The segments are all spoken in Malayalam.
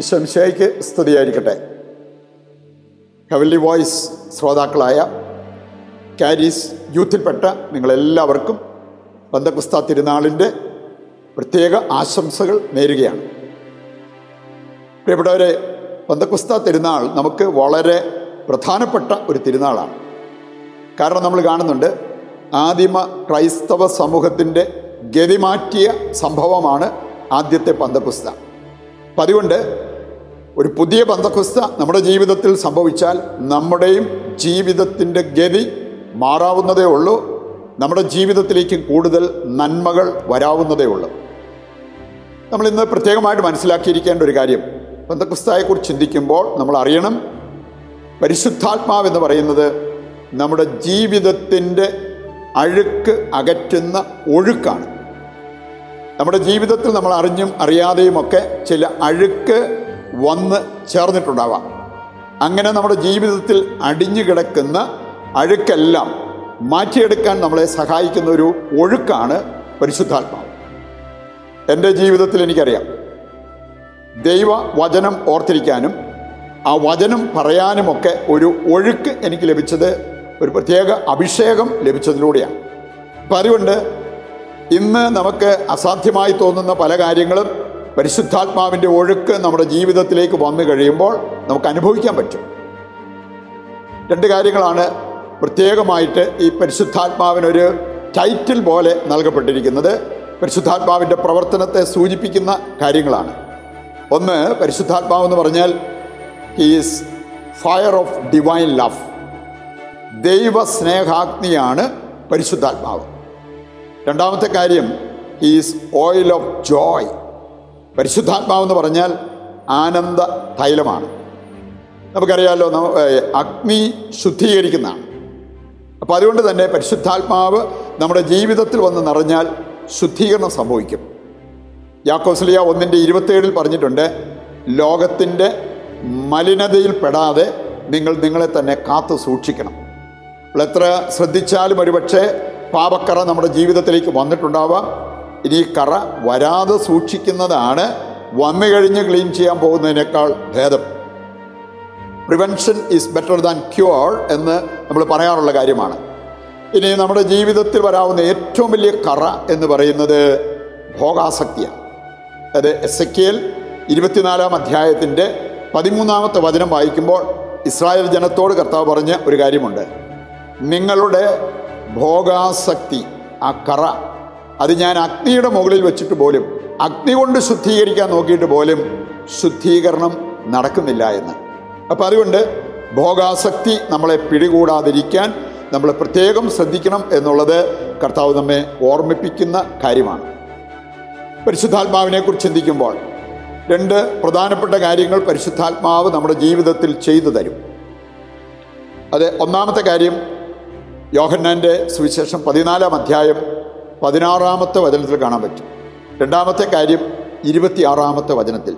ഈശ്വംശയ്ക്ക് സ്തുതിയായിരിക്കട്ടെ. ഹെവൻലി വോയിസ് ശ്രോതാക്കളായ കാരീസ് യൂത്തിൽപ്പെട്ട നിങ്ങളെല്ലാവർക്കും ബന്ധക്രിസ്ത തിരുനാളിന്റെ പ്രത്യേക ആശംസകൾ നേരുകയാണ്. പ്രിയപ്പെട്ടവരെ ബന്ധക്രിസ്ത തിരുനാൾ നമുക്ക് വളരെ പ്രധാനപ്പെട്ട ഒരു തിരുനാളാണ്. കാരണം നമ്മൾ കാണുന്നുണ്ട് ആദിമ ക്രൈസ്തവ സമൂഹത്തിന്റെ ഗതിമാറ്റിയ സംഭവമാണ് ആദ്യത്തെ പന്തക്കുസ്ത അപ്പം അതുകൊണ്ട് ഒരു പുതിയ പന്തക്കുസ്ത നമ്മുടെ ജീവിതത്തിൽ സംഭവിച്ചാൽ നമ്മുടെയും ജീവിതത്തിന്റെ ഗതി മാറാവുന്നതേ ഉള്ളൂ. നമ്മുടെ ജീവിതത്തിലേക്ക് കൂടുതൽ നന്മകൾ വരാവുന്നതേ ഉള്ളൂ. നമ്മൾ ഇന്ന് പ്രത്യേകമായിട്ട് മനസ്സിലാക്കിയിരിക്കേണ്ട ഒരു കാര്യം. പന്തക്കുസ്തയെക്കുറിച്ച് ചിന്തിക്കുമ്പോൾ നമ്മൾ അറിയണം പരിശുദ്ധാത്മാവ് എന്ന് പറയുന്നത് നമ്മുടെ ജീവിതത്തിന്റെ അഴുക്ക് അകറ്റുന്ന ഒഴുക്കാണ്. നമ്മുടെ ജീവിതത്തിൽ നമ്മൾ അറിഞ്ഞും അറിയാതെയുമൊക്കെ ചില അഴുക്ക് വന്ന് ചേർന്നിട്ടുണ്ടാവാം. അങ്ങനെ നമ്മുടെ ജീവിതത്തിൽ അടിഞ്ഞു കിടക്കുന്ന അഴുക്കെല്ലാം മാറ്റിയെടുക്കാൻ നമ്മളെ സഹായിക്കുന്ന ഒരു ഒഴുക്കാണ് പരിശുദ്ധാത്മാവ്. എന്റെ ജീവിതത്തിൽ എനിക്കറിയാം. ദൈവ വചനം ഓർത്തിരിക്കാനും ആ വചനം പറയാനുമൊക്കെ ഒരു ഒഴുക്ക് എനിക്ക് ലഭിച്ചത് ഒരു പ്രത്യേക അഭിഷേകം ലഭിച്ചതിലൂടെയാണ്. അപ്പം അതുകൊണ്ട് ഇന്ന് നമുക്ക് അസാധ്യമായി തോന്നുന്ന പല കാര്യങ്ങളും പരിശുദ്ധാത്മാവിന്റെ ഒഴുക്ക് നമ്മുടെ ജീവിതത്തിലേക്ക് വന്നു കഴിയുമ്പോൾ നമുക്ക് അനുഭവിക്കാൻ പറ്റും. രണ്ട് കാര്യങ്ങളാണ് പ്രത്യേകമായിട്ട് ഈ പരിശുദ്ധാത്മാവിനൊരു ടൈറ്റിൽ പോലെ നൽകപ്പെട്ടിരിക്കുന്നത്. പരിശുദ്ധാത്മാവിന്റെ പ്രവർത്തനത്തെ സൂചിപ്പിക്കുന്ന കാര്യങ്ങളാണ്. ഒന്ന് പരിശുദ്ധാത്മാവ് എന്ന് പറഞ്ഞാൽ is fire of divine love ദൈവ സ്നേഹാഗ്നിയാണ് പരിശുദ്ധാത്മാവ്. രണ്ടാമത്തെ കാര്യം ഈസ് ഓയിൽ ഓഫ് ജോയ് പരിശുദ്ധാത്മാവ് എന്ന് പറഞ്ഞാൽ ആനന്ദ തൈലമാണ്. നമുക്കറിയാമല്ലോ അഗ്നി ശുദ്ധീകരിക്കുന്നതാണ്. അപ്പോൾ അതുകൊണ്ട് തന്നെ പരിശുദ്ധാത്മാവ് നമ്മുടെ ജീവിതത്തിൽ വന്ന് നിറഞ്ഞാൽ ശുദ്ധീകരണം സംഭവിക്കും. യാക്കോസ്ലിയ ഒന്നിന്റെ ഇരുപത്തേഴിൽ പറഞ്ഞിട്ടുണ്ട് ലോകത്തിന്റെ മലിനതയിൽ പെടാതെ നിങ്ങൾ നിങ്ങളെ തന്നെ കാത്തു സൂക്ഷിക്കണം. എത്ര ശ്രദ്ധിച്ചാലും ഒരുപക്ഷെ പാപക്കറ നമ്മുടെ ജീവിതത്തിലേക്ക് വന്നിട്ടുണ്ടാവാം. ഇനി ഈ കറ വരാതെ സൂക്ഷിക്കുന്നതാണ് വന്നു കഴിഞ്ഞ് ക്ലീൻ ചെയ്യാൻ പോകുന്നതിനേക്കാൾ ഭേദം. Prevention is better than cure എന്ന് നമ്മൾ പറയാറുള്ള കാര്യമാണ്. ഇനി നമ്മുടെ ജീവിതത്തിൽ വരാവുന്ന ഏറ്റവും വലിയ കറ എന്ന് പറയുന്നത് ഭോഗാസക്തിയാണ് അത് എസ് എ കെൽ ഇരുപത്തിനാലാം അധ്യായത്തിന്റെ പതിമൂന്നാമത്തെ വചനം വായിക്കുമ്പോൾ ഇസ്രായേൽ ജനത്തോട് കർത്താവ് പറഞ്ഞ ഒരു കാര്യമുണ്ട്. നിങ്ങളുടെ ഭോഗാസക്തി ആ കറ. അത് ഞാൻ അഗ്നിയുടെ മുകളിൽ വെച്ചിട്ട് പോലും അഗ്നി കൊണ്ട് ശുദ്ധീകരിക്കാൻ നോക്കിയിട്ട് പോലും ശുദ്ധീകരണം നടക്കുന്നില്ല എന്ന്. അപ്പം അതുകൊണ്ട് ഭോഗാസക്തി നമ്മളെ പിടികൂടാതിരിക്കാൻ നമ്മൾ പ്രത്യേകം ശ്രദ്ധിക്കണം എന്നുള്ളത് കർത്താവ് നമ്മെ ഓർമ്മിപ്പിക്കുന്ന കാര്യമാണ്. പരിശുദ്ധാത്മാവിനെക്കുറിച്ച് ചിന്തിക്കുമ്പോൾ രണ്ട് പ്രധാനപ്പെട്ട കാര്യങ്ങൾ പരിശുദ്ധാത്മാവ് നമ്മുടെ ജീവിതത്തിൽ ചെയ്തു തരും. അത് ഒന്നാമത്തെ കാര്യം യോഹന്നാന്റെ സുവിശേഷം പതിനാലാം അധ്യായം പതിനാറാമത്തെ വചനത്തിൽ കാണാൻ പറ്റും. രണ്ടാമത്തെ കാര്യം ഇരുപത്തിയാറാമത്തെ വചനത്തിൽ.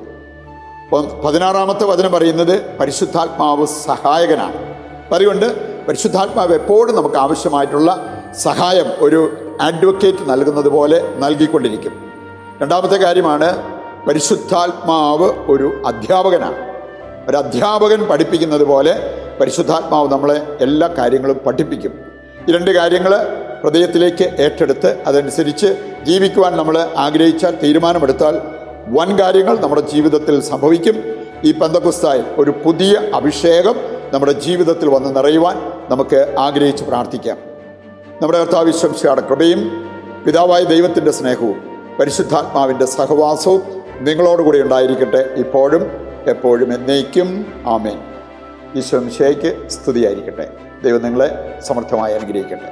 പതിനാറാമത്തെ വചനം പറയുന്നത് പരിശുദ്ധാത്മാവ് സഹായകനാണ്. അതുകൊണ്ട് പരിശുദ്ധാത്മാവ് എപ്പോഴും നമുക്ക് ആവശ്യമായിട്ടുള്ള സഹായം ഒരു അഡ്വക്കേറ്റ് നൽകുന്നത് പോലെ നൽകിക്കൊണ്ടിരിക്കും. രണ്ടാമത്തെ കാര്യമാണ് പരിശുദ്ധാത്മാവ് ഒരു അധ്യാപകനാണ്. ഒരു അധ്യാപകൻ പഠിപ്പിക്കുന്നത് പോലെ പരിശുദ്ധാത്മാവ് നമ്മളെ എല്ലാ കാര്യങ്ങളും പഠിപ്പിക്കും. ഈ രണ്ട് കാര്യങ്ങൾ ഹൃദയത്തിലേക്ക് ഏറ്റെടുത്ത് അതനുസരിച്ച് ജീവിക്കുവാൻ നമ്മൾ ആഗ്രഹിച്ചാൽ തീരുമാനമെടുത്താൽ വൻ കാര്യങ്ങൾ നമ്മുടെ ജീവിതത്തിൽ സംഭവിക്കും. ഈ പന്തകുസ്തായിൽ ഒരു പുതിയ അഭിഷേകം നമ്മുടെ ജീവിതത്തിൽ വന്ന് നിറയുവാൻ നമുക്ക് ആഗ്രഹിച്ച് പ്രാർത്ഥിക്കാം. നമ്മുടെ കർത്താവിശ്വംശയുടെ കൃപയും പിതാവായ ദൈവത്തിന്റെ സ്നേഹവും പരിശുദ്ധാത്മാവിന്റെ സഹവാസവും നിങ്ങളോടുകൂടി ഉണ്ടായിരിക്കട്ടെ ഇപ്പോഴും എപ്പോഴും എന്നേക്കും. ആമേൻ. ഈശ്വംശയ്ക്ക് സ്തുതിയായിരിക്കട്ടെ. ദൈവം നിങ്ങളെ സമർത്ഥമായി അനുഗ്രഹിക്കട്ടെ.